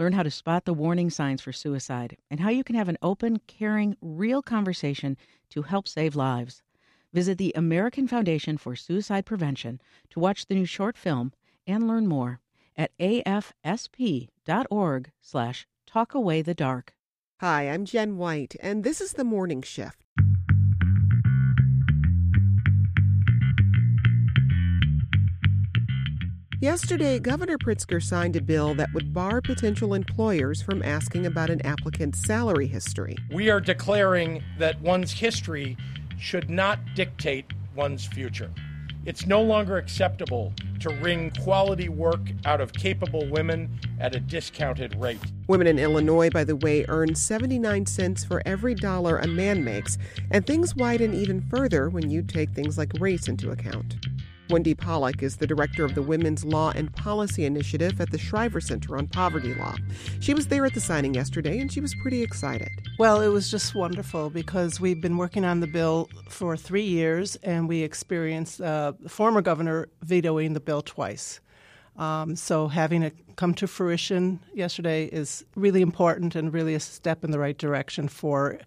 Learn how to spot the warning signs for suicide and how you can have an open, caring, real conversation to help save lives. Visit the American Foundation for Suicide Prevention to watch the new short film and learn more at afsp.org slash talkawaythedark. Hi, I'm Jen White, and this is the Morning Shift. Yesterday, Governor Pritzker signed a bill that would bar potential employers from asking about an applicant's salary history. We are declaring that one's history should not dictate one's future. It's no longer acceptable to wring quality work out of capable women at a discounted rate. Women in Illinois, by the way, earn 79 cents for every dollar a man makes, and things widen even further when you take things like race into account. Wendy Pollack is the director of the Women's Law and Policy Initiative at the Shriver Center on Poverty Law. She was there at the signing yesterday and she was pretty excited. Well, it was just wonderful because we've been working on the bill for three years and we experienced uh, the former governor vetoing the bill twice. Um, so having it come to fruition yesterday is really important and really a step in the right direction for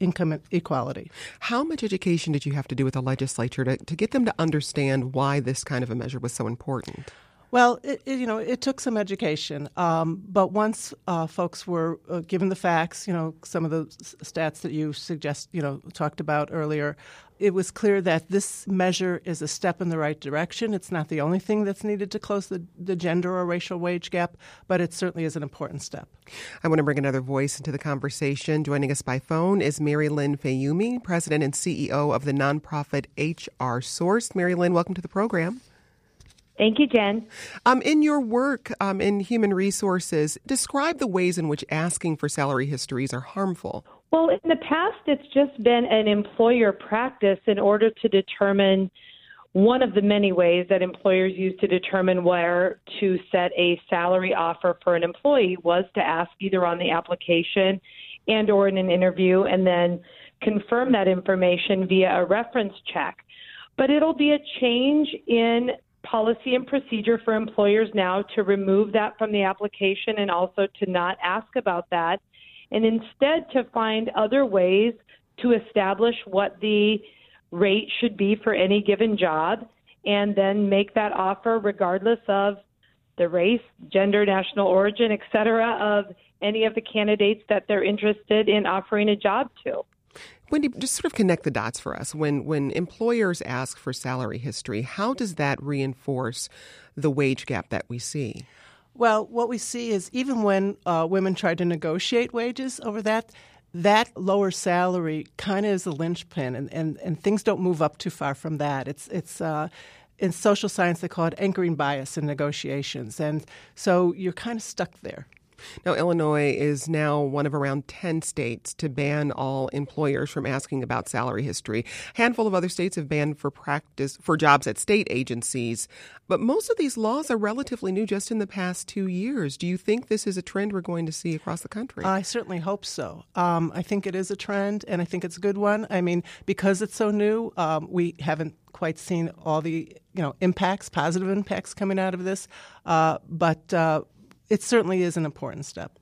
income equality. How much education did you have to do with the legislature to, to get them to understand why this kind of a measure was so important? Well, it, it, you know, it took some education, um, but once uh, folks were uh, given the facts, you know, some of the stats that you suggest, you know, talked about earlier, it was clear that this measure is a step in the right direction. It's not the only thing that's needed to close the, the gender or racial wage gap, but it certainly is an important step. I want to bring another voice into the conversation. Joining us by phone is Mary Lynn Fayoumi, President and CEO of the nonprofit HR Source. Mary Lynn, welcome to the program. Thank you, Jen. Um, in your work um, in human resources, describe the ways in which asking for salary histories are harmful. Well, in the past, it's just been an employer practice in order to determine one of the many ways that employers use to determine where to set a salary offer for an employee was to ask either on the application and or in an interview and then confirm that information via a reference check. But it'll be a change in policy and procedure for employers now to remove that from the application and also to not ask about that, and instead to find other ways to establish what the rate should be for any given job, and then make that offer regardless of the race, gender, national origin, et cetera, of any of the candidates that they're interested in offering a job to. Wendy, just sort of connect the dots for us. When when employers ask for salary history, how does that reinforce the wage gap that we see? Well, what we see is even when uh, women try to negotiate wages over that, that lower salary kind of is a linchpin, and, and, and things don't move up too far from that. It's it's uh, in social science they call it anchoring bias in negotiations, and so you're kind of stuck there. Now, Illinois is now one of around 10 states to ban all employers from asking about salary history. A handful of other states have banned for practice for jobs at state agencies. But most of these laws are relatively new just in the past two years. Do you think this is a trend we're going to see across the country? I certainly hope so. Um, I think it is a trend, and I think it's a good one. I mean, because it's so new, um, we haven't quite seen all the you know impacts, positive impacts coming out of this. Uh, but uh, it certainly is an important step.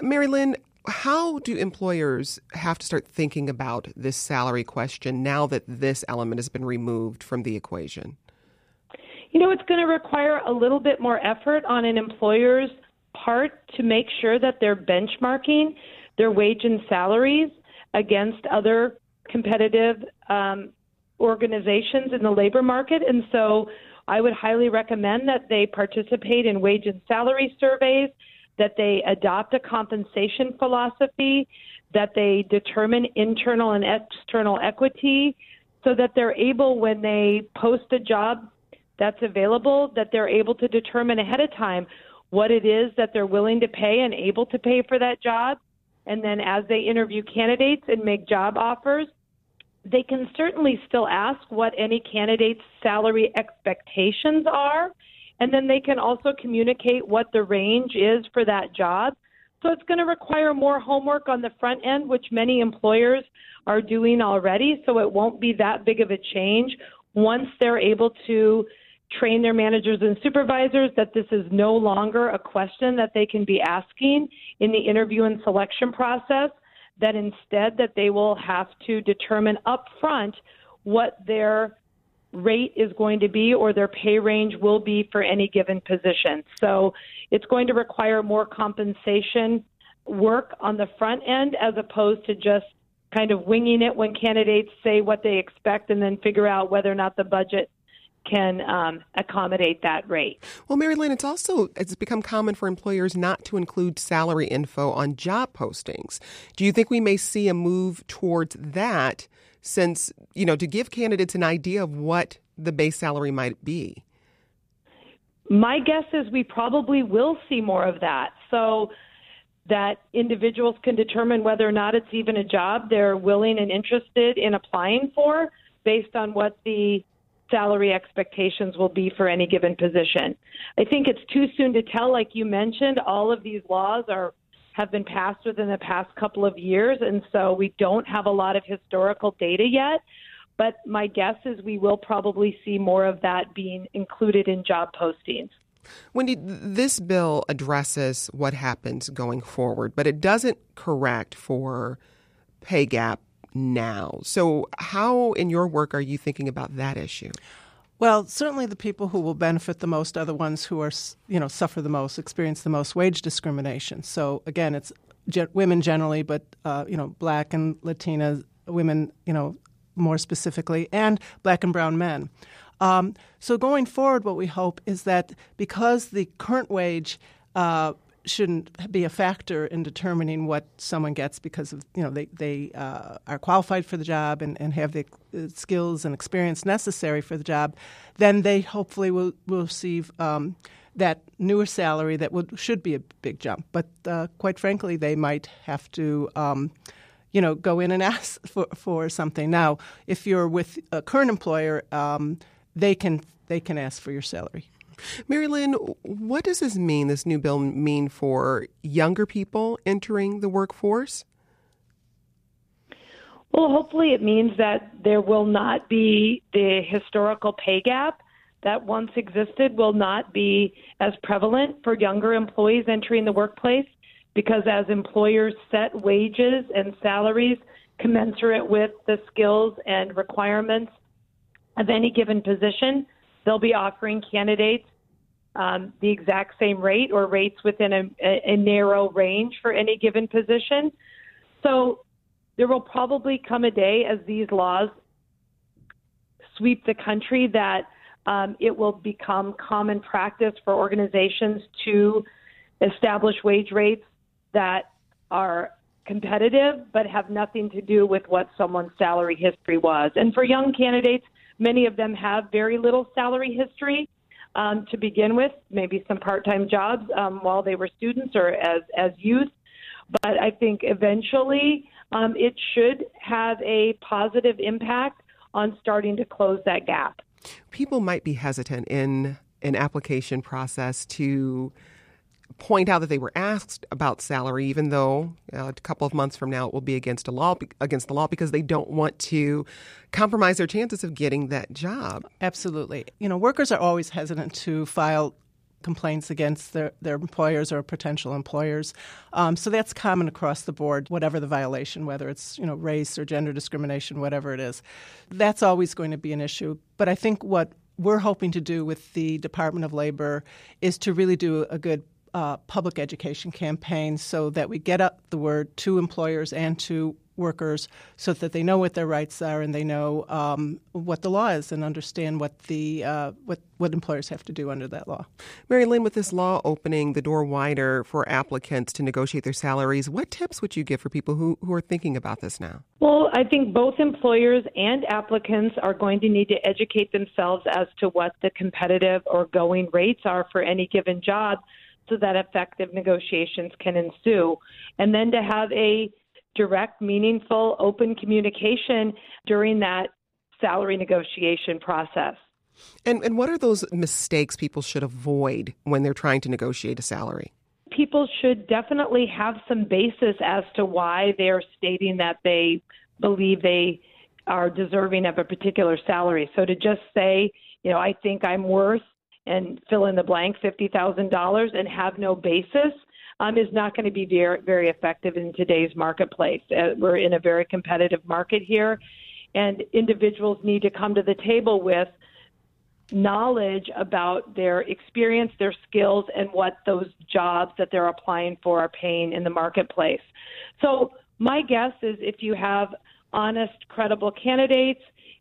Mary Lynn, how do employers have to start thinking about this salary question now that this element has been removed from the equation? You know, it's going to require a little bit more effort on an employer's part to make sure that they're benchmarking their wage and salaries against other competitive um, organizations in the labor market. And so I would highly recommend that they participate in wage and salary surveys, that they adopt a compensation philosophy, that they determine internal and external equity so that they're able, when they post a job that's available, that they're able to determine ahead of time what it is that they're willing to pay and able to pay for that job. And then as they interview candidates and make job offers, they can certainly still ask what any candidate's salary expectations are. And then they can also communicate what the range is for that job. So it's going to require more homework on the front end, which many employers are doing already. So it won't be that big of a change once they're able to train their managers and supervisors that this is no longer a question that they can be asking in the interview and selection process that instead that they will have to determine upfront what their rate is going to be or their pay range will be for any given position. So it's going to require more compensation work on the front end as opposed to just kind of winging it when candidates say what they expect and then figure out whether or not the budget can um, accommodate that rate. Well, Mary Lynn, it's also it's become common for employers not to include salary info on job postings. Do you think we may see a move towards that since, you know, to give candidates an idea of what the base salary might be? My guess is we probably will see more of that. So that individuals can determine whether or not it's even a job they're willing and interested in applying for based on what the salary expectations will be for any given position. I think it's too soon to tell. Like you mentioned, all of these laws are have been passed within the past couple of years, and so we don't have a lot of historical data yet. But my guess is we will probably see more of that being included in job postings. Wendy, this bill addresses what happens going forward, but it doesn't correct for pay gap now. So, how in your work are you thinking about that issue? Well, certainly the people who will benefit the most are the ones who are, you know, suffer the most, experience the most wage discrimination. So again, it's ge- women generally, but uh, you know, black and Latina women, you know, more specifically, and black and brown men. Um, so going forward, what we hope is that because the current wage uh, shouldn't be a factor in determining what someone gets because of you know they they uh, are qualified for the job and, and have the uh, skills and experience necessary for the job, then they hopefully will will receive. Um, that newer salary that would should be a big jump, but uh, quite frankly, they might have to, um, you know, go in and ask for, for something. Now, if you're with a current employer, um, they can they can ask for your salary. Mary Lynn, what does this mean, this new bill mean for younger people entering the workforce? Well, hopefully it means that there will not be the historical pay gap that once existed will not be as prevalent for younger employees entering the workplace because as employers set wages and salaries commensurate with the skills and requirements of any given position, they'll be offering candidates um, the exact same rate or rates within a, a, narrow range for any given position. So there will probably come a day as these laws sweep the country that um, it will become common practice for organizations to establish wage rates that are competitive but have nothing to do with what someone's salary history was. And for young candidates, Many of them have very little salary history um, to begin with, maybe some part-time jobs um, while they were students or as as youth. But I think eventually um, it should have a positive impact on starting to close that gap. People might be hesitant in an application process to point out that they were asked about salary, even though uh, a couple of months from now it will be against a law against the law because they don't want to compromise their chances of getting that job. Absolutely, you know, workers are always hesitant to file complaints against their, their employers or potential employers. Um, so that's common across the board, whatever the violation, whether it's you know race or gender discrimination, whatever it is. That's always going to be an issue. But I think what we're hoping to do with the Department of Labor is to really do a good uh, public education campaigns so that we get up the word to employers and to workers so that they know what their rights are and they know um, what the law is and understand what the uh, what what employers have to do under that law. Mary Lynn, with this law opening the door wider for applicants to negotiate their salaries, what tips would you give for people who, who are thinking about this now? Well, I think both employers and applicants are going to need to educate themselves as to what the competitive or going rates are for any given job so that effective negotiations can ensue. And then to have a direct, meaningful, open communication during that salary negotiation process. And, and what are those mistakes people should avoid when they're trying to negotiate a salary? People should definitely have some basis as to why they're stating that they believe they are deserving of a particular salary. So to just say, you know, I think I'm worth and fill in the blank $50,000 and have no basis um, is not going to be very, very effective in today's marketplace. Uh, we're in a very competitive market here, and individuals need to come to the table with knowledge about their experience, their skills, and what those jobs that they're applying for are paying in the marketplace. So, my guess is if you have honest, credible candidates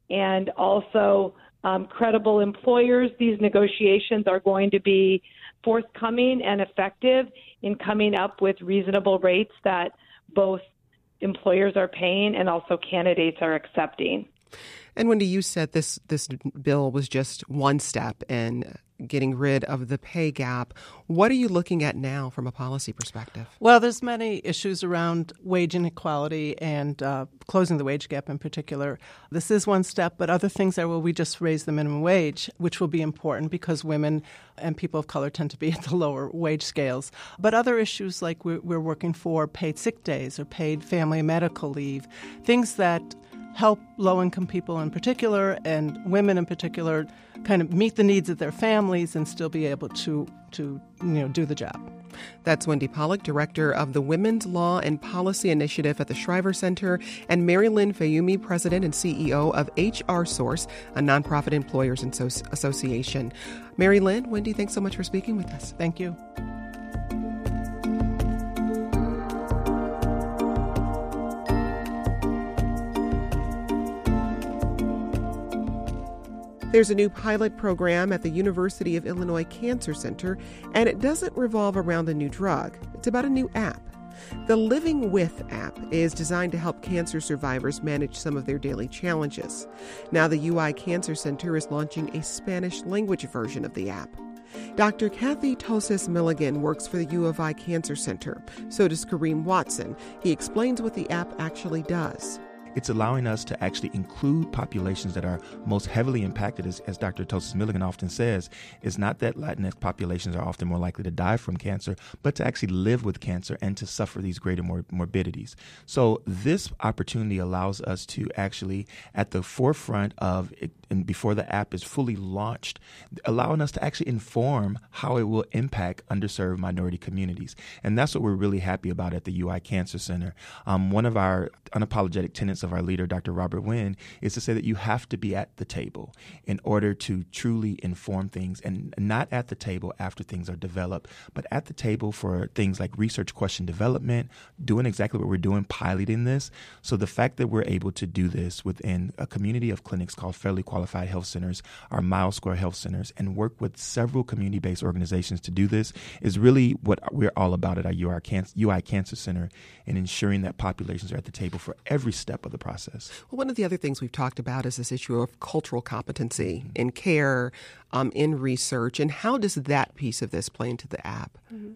and also um, credible employers, these negotiations are going to be forthcoming and effective in coming up with reasonable rates that both employers are paying and also candidates are accepting. And Wendy, you said this this bill was just one step in getting rid of the pay gap. What are you looking at now from a policy perspective? Well, there's many issues around wage inequality and uh, closing the wage gap in particular. This is one step, but other things are well, we just raise the minimum wage, which will be important because women and people of color tend to be at the lower wage scales. But other issues like we're, we're working for paid sick days or paid family medical leave, things that help low income people in particular and women in particular kind of meet the needs of their families and still be able to, to you know, do the job. That's Wendy Pollack, Director of the Women's Law and Policy Initiative at the Shriver Center, and Mary Lynn Fayoumi, President and CEO of HR Source, a nonprofit employers association. Mary Lynn, Wendy, thanks so much for speaking with us. Thank you. There's a new pilot program at the University of Illinois Cancer Center, and it doesn't revolve around a new drug. It's about a new app. The Living With app is designed to help cancer survivors manage some of their daily challenges. Now, the UI Cancer Center is launching a Spanish language version of the app. Dr. Kathy Tossas Milligan works for the U of I Cancer Center. So does Karriem Watson. He explains what the app actually does it's allowing us to actually include populations that are most heavily impacted, as, as Dr. Tossas Milligan often says. It's not that Latinx populations are often more likely to die from cancer, but to actually live with cancer and to suffer these greater mor- morbidities. So, this opportunity allows us to actually, at the forefront of and before the app is fully launched, allowing us to actually inform how it will impact underserved minority communities. And that's what we're really happy about at the UI Cancer Center. Um, one of our unapologetic tenets of our leader, Dr. Robert Winn, is to say that you have to be at the table in order to truly inform things and not at the table after things are developed, but at the table for things like research question development, doing exactly what we're doing, piloting this. So the fact that we're able to do this within a community of clinics called Federally Qualified qualified health centers, our Mile Square Health Centers, and work with several community based organizations to do this is really what we're all about at our UI Cancer, UI Cancer Center and ensuring that populations are at the table for every step of the process. Well, one of the other things we've talked about is this issue of cultural competency mm-hmm. in care, um, in research, and how does that piece of this play into the app? Mm-hmm.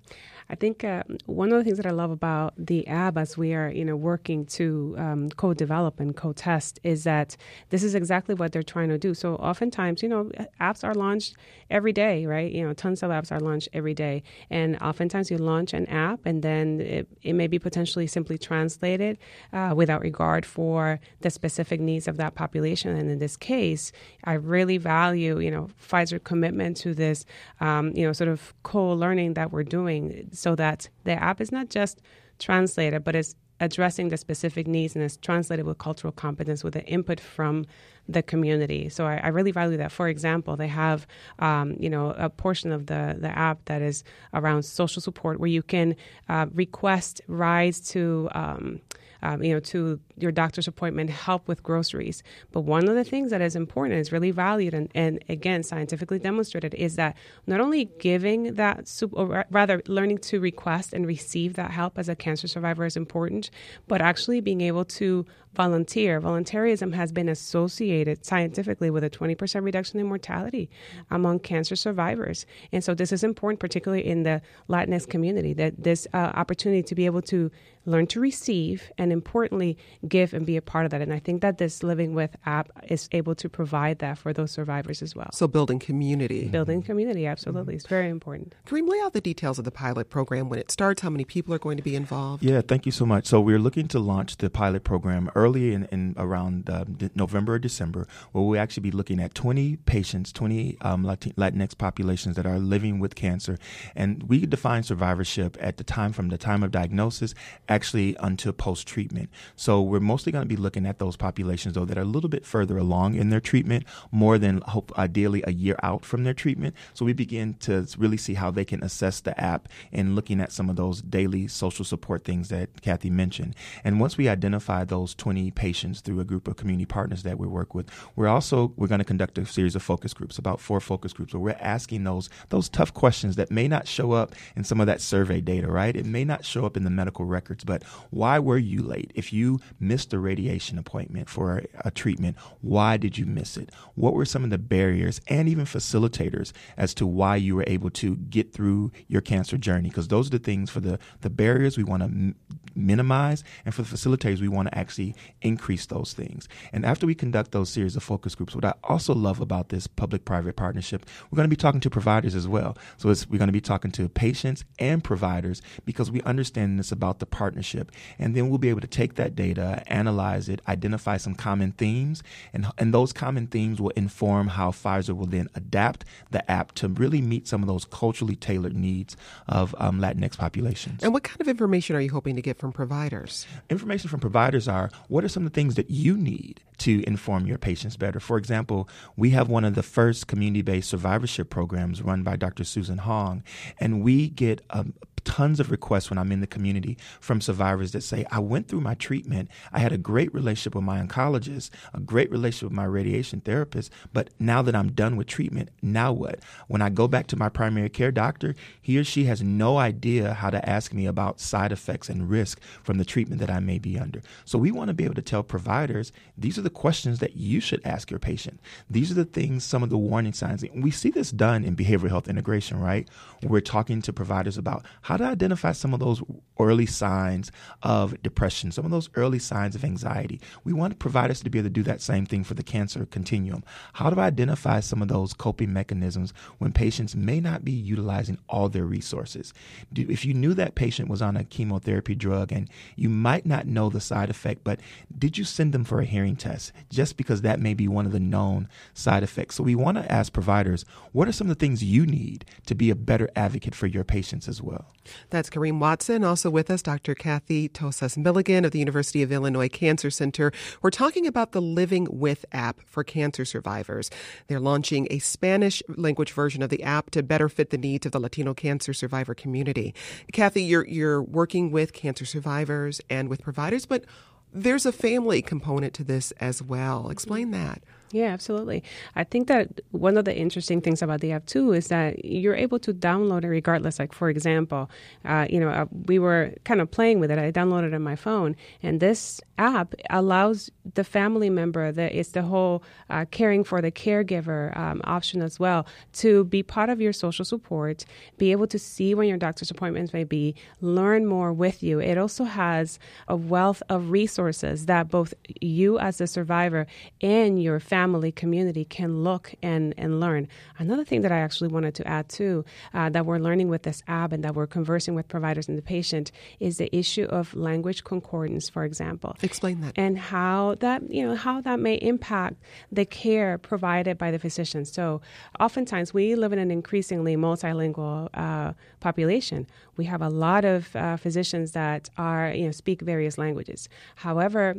I think uh, one of the things that I love about the app as we are, you know, working to um, co-develop and co-test is that this is exactly what they're trying to do. So oftentimes, you know, apps are launched every day, right? You know, tons of apps are launched every day, and oftentimes you launch an app and then it, it may be potentially simply translated uh, without regard for the specific needs of that population. And in this case, I really value, you know, Pfizer commitment to this, um, you know, sort of co-learning that we're doing so that the app is not just translated, but it's addressing the specific needs and it's translated with cultural competence with the input from the community. So I, I really value that. For example, they have um, you know a portion of the the app that is around social support where you can uh, request rides to. Um, um, you know, to your doctor's appointment, help with groceries. But one of the things that is important is really valued and, and again scientifically demonstrated is that not only giving that, or rather learning to request and receive that help as a cancer survivor is important, but actually being able to volunteer. Volunteerism has been associated scientifically with a 20% reduction in mortality among cancer survivors. And so this is important, particularly in the Latinx community, that this uh, opportunity to be able to learn to receive and importantly give and be a part of that. And i think that this living with app is able to provide that for those survivors as well. So building community. Building community absolutely. Mm-hmm. it's very important. Karriem lay out the details of the pilot program when it starts how many people are going to be involved? Yeah thank you so much. So we're looking to launch the pilot program early in, in around uh, november or december where we'll actually be looking at 20 patients 20 um, latinx populations that are living with cancer. And we define survivorship at the time from the time of diagnosis actually until post treatment. So we're mostly going to be looking at those populations, though, that are a little bit further along in their treatment, more than hope ideally a year out from their treatment. So we begin to really see how they can assess the app and looking at some of those daily social support things that Kathy mentioned. And once we identify those 20 patients through a group of community partners that we work with, we're also we're going to conduct a series of focus groups, about four focus groups, where we're asking those those tough questions that may not show up in some of that survey data, right? It may not show up in the medical records but why were you late? If you missed a radiation appointment for a, a treatment, why did you miss it? What were some of the barriers and even facilitators as to why you were able to get through your cancer journey? Because those are the things for the, the barriers we want to m- minimize, and for the facilitators, we want to actually increase those things. And after we conduct those series of focus groups, what I also love about this public private partnership, we're going to be talking to providers as well. So we're going to be talking to patients and providers because we understand this about the partnership. And then we'll be able to take that data, analyze it, identify some common themes, and, and those common themes will inform how Pfizer will then adapt the app to really meet some of those culturally tailored needs of um, Latinx populations. And what kind of information are you hoping to get from providers? Information from providers are what are some of the things that you need to inform your patients better. For example, we have one of the first community based survivorship programs run by Dr. Susan Hong, and we get um, tons of requests when I'm in the community from survivors that say, I went through my treatment. I had a great relationship with my oncologist, a great relationship with my radiation therapist. But now that I'm done with treatment, now what? When I go back to my primary care doctor, he or she has no idea how to ask me about side effects and risk from the treatment that I may be under. So we want to be able to tell providers these are the questions that you should ask your patient. These are the things, some of the warning signs. We see this done in behavioral health integration, right? We're talking to providers about how to identify some of those early signs of depression, some of those early signs of anxiety. We want providers to be able to do that same thing for the cancer continuum. How do I identify some of those coping mechanisms when patients may not be utilizing all their resources? Do, if you knew that patient was on a chemotherapy drug and you might not know the side effect, but did you send them for a hearing test? Just because that may be one of the known side effects. So we want to ask providers, what are some of the things you need to be a better advocate for your patients as well? That's Karriem Watson. Also with us, Dr. Kathy Tossas Milligan of the University of Illinois Cancer Center. We're talking about the Living With app for cancer survivors. They're launching a Spanish language version of the app to better fit the needs of the Latino cancer survivor community. Kathy, you're, you're working with cancer survivors and with providers, but there's a family component to this as well. Explain that. Yeah, absolutely. I think that one of the interesting things about the app too is that you're able to download it regardless. Like for example, uh, you know, uh, we were kind of playing with it. I downloaded it on my phone, and this app allows the family member that it's the whole uh, caring for the caregiver um, option as well to be part of your social support, be able to see when your doctor's appointments may be, learn more with you. It also has a wealth of resources that both you as a survivor and your family family community can look and, and learn. Another thing that I actually wanted to add too, uh, that we're learning with this app and that we're conversing with providers and the patient is the issue of language concordance, for example. Explain that. And how that, you know, how that may impact the care provided by the physician. So oftentimes we live in an increasingly multilingual uh, population. We have a lot of uh, physicians that are, you know, speak various languages. However,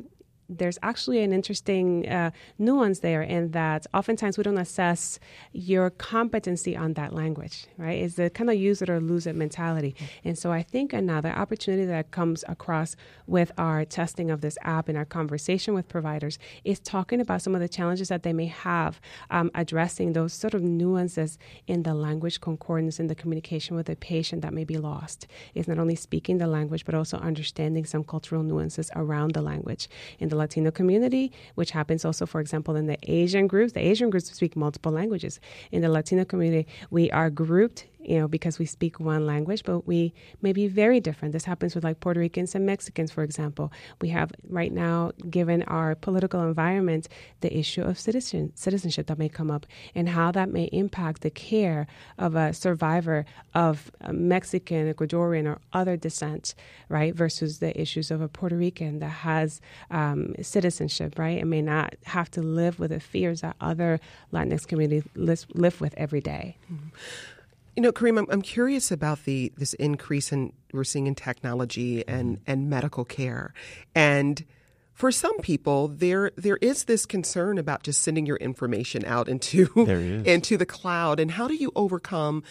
there's actually an interesting uh, nuance there in that oftentimes we don't assess your competency on that language, right? It's the kind of use it or lose it mentality. And so I think another opportunity that comes across with our testing of this app and our conversation with providers is talking about some of the challenges that they may have um, addressing those sort of nuances in the language concordance in the communication with the patient that may be lost. It's not only speaking the language, but also understanding some cultural nuances around the language. In the Latino community, which happens also, for example, in the Asian groups. The Asian groups speak multiple languages. In the Latino community, we are grouped you know, because we speak one language, but we may be very different. This happens with like Puerto Ricans and Mexicans, for example. We have right now, given our political environment, the issue of citizen citizenship that may come up and how that may impact the care of a survivor of a Mexican, Ecuadorian, or other descent, right, versus the issues of a Puerto Rican that has um, citizenship, right, and may not have to live with the fears that other Latinx communities live with every day. Mm-hmm. You know, Karriem, I'm, I'm curious about the this increase in we're seeing in technology and mm-hmm. and medical care, and for some people there there is this concern about just sending your information out into into the cloud. And how do you overcome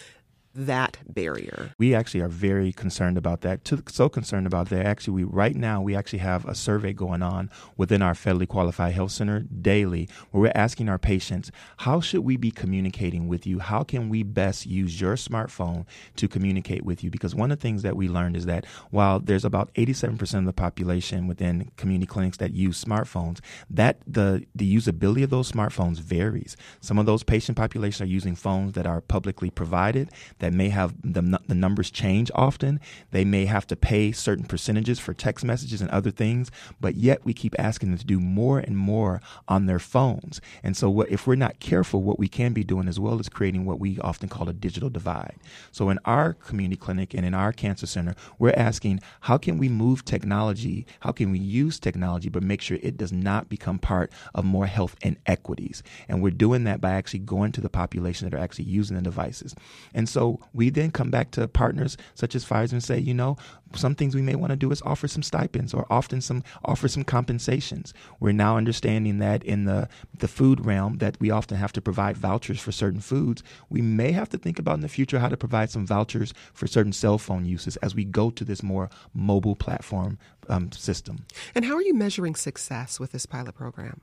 that barrier? We actually are very concerned about that. So concerned about that. Actually, we right now we actually have a survey going on within our federally qualified health center daily, where we're asking our patients, how should we be communicating with you? How can we best use your smartphone to communicate with you? Because one of the things that we learned is that while there's about 87% of the population within community clinics that use smartphones, that the the usability of those smartphones varies. Some of those patient populations are using phones that are publicly provided that may have the, the numbers change often. They may have to pay certain percentages for text messages and other things, but yet we keep asking them to do more and more on their phones. And so, what, if we're not careful, what we can be doing as well is creating what we often call a digital divide. So, in our community clinic and in our cancer center, we're asking how can we move technology? How can we use technology, but make sure it does not become part of more health inequities? And we're doing that by actually going to the population that are actually using the devices. And so, we then come back to partners such as Pfizer and say, you know, some things we may want to do is offer some stipends or often some offer some compensations. We're now understanding that in the the food realm that we often have to provide vouchers for certain foods. We may have to think about in the future how to provide some vouchers for certain cell phone uses as we go to this more mobile platform um, system. And how are you measuring success with this pilot program?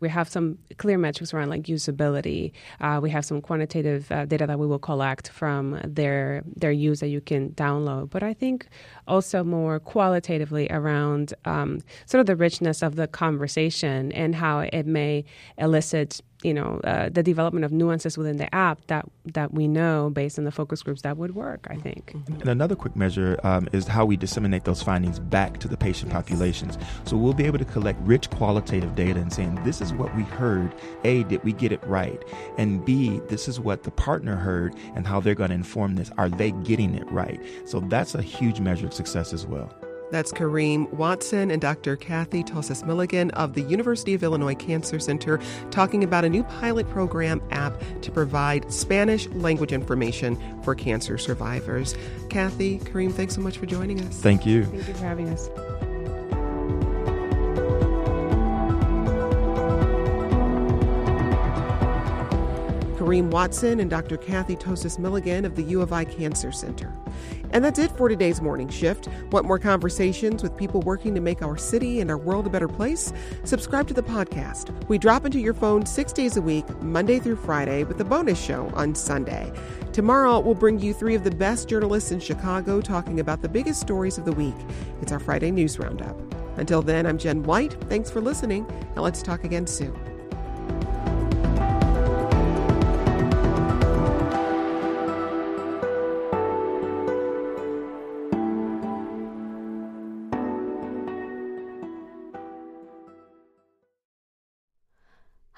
We have some clear metrics around like usability. Uh, we have some quantitative uh, data that we will collect from their their use that you can download. But I think also more qualitatively around um, sort of the richness of the conversation and how it may elicit you know uh, the development of nuances within the app that that we know based on the focus groups that would work i think. And another quick measure um, is how we disseminate those findings back to the patient populations. So we'll be able to collect rich qualitative data and saying this is what we heard. A did we get it right? And b this is what the partner heard and how they're going to inform this. Are they getting it right? So that's a huge measure of success as well that's Karriem Watson and Dr. Kathy Tossas Milligan of the University of Illinois Cancer Center talking about a new pilot program app to provide Spanish language information for cancer survivors. Kathy, Karriem, thanks so much for joining us. Thank you. Thank you for having us. Karriem Watson and Dr. Kathy Tossas Milligan of the U of I Cancer Center. And that's it for today's morning shift. Want more conversations with people working to make our city and our world a better place? Subscribe to the podcast. We drop into your phone six days a week, Monday through Friday, with a bonus show on Sunday. Tomorrow, we'll bring you three of the best journalists in Chicago talking about the biggest stories of the week. It's our Friday News Roundup. Until then, I'm Jen White. Thanks for listening, and let's talk again soon.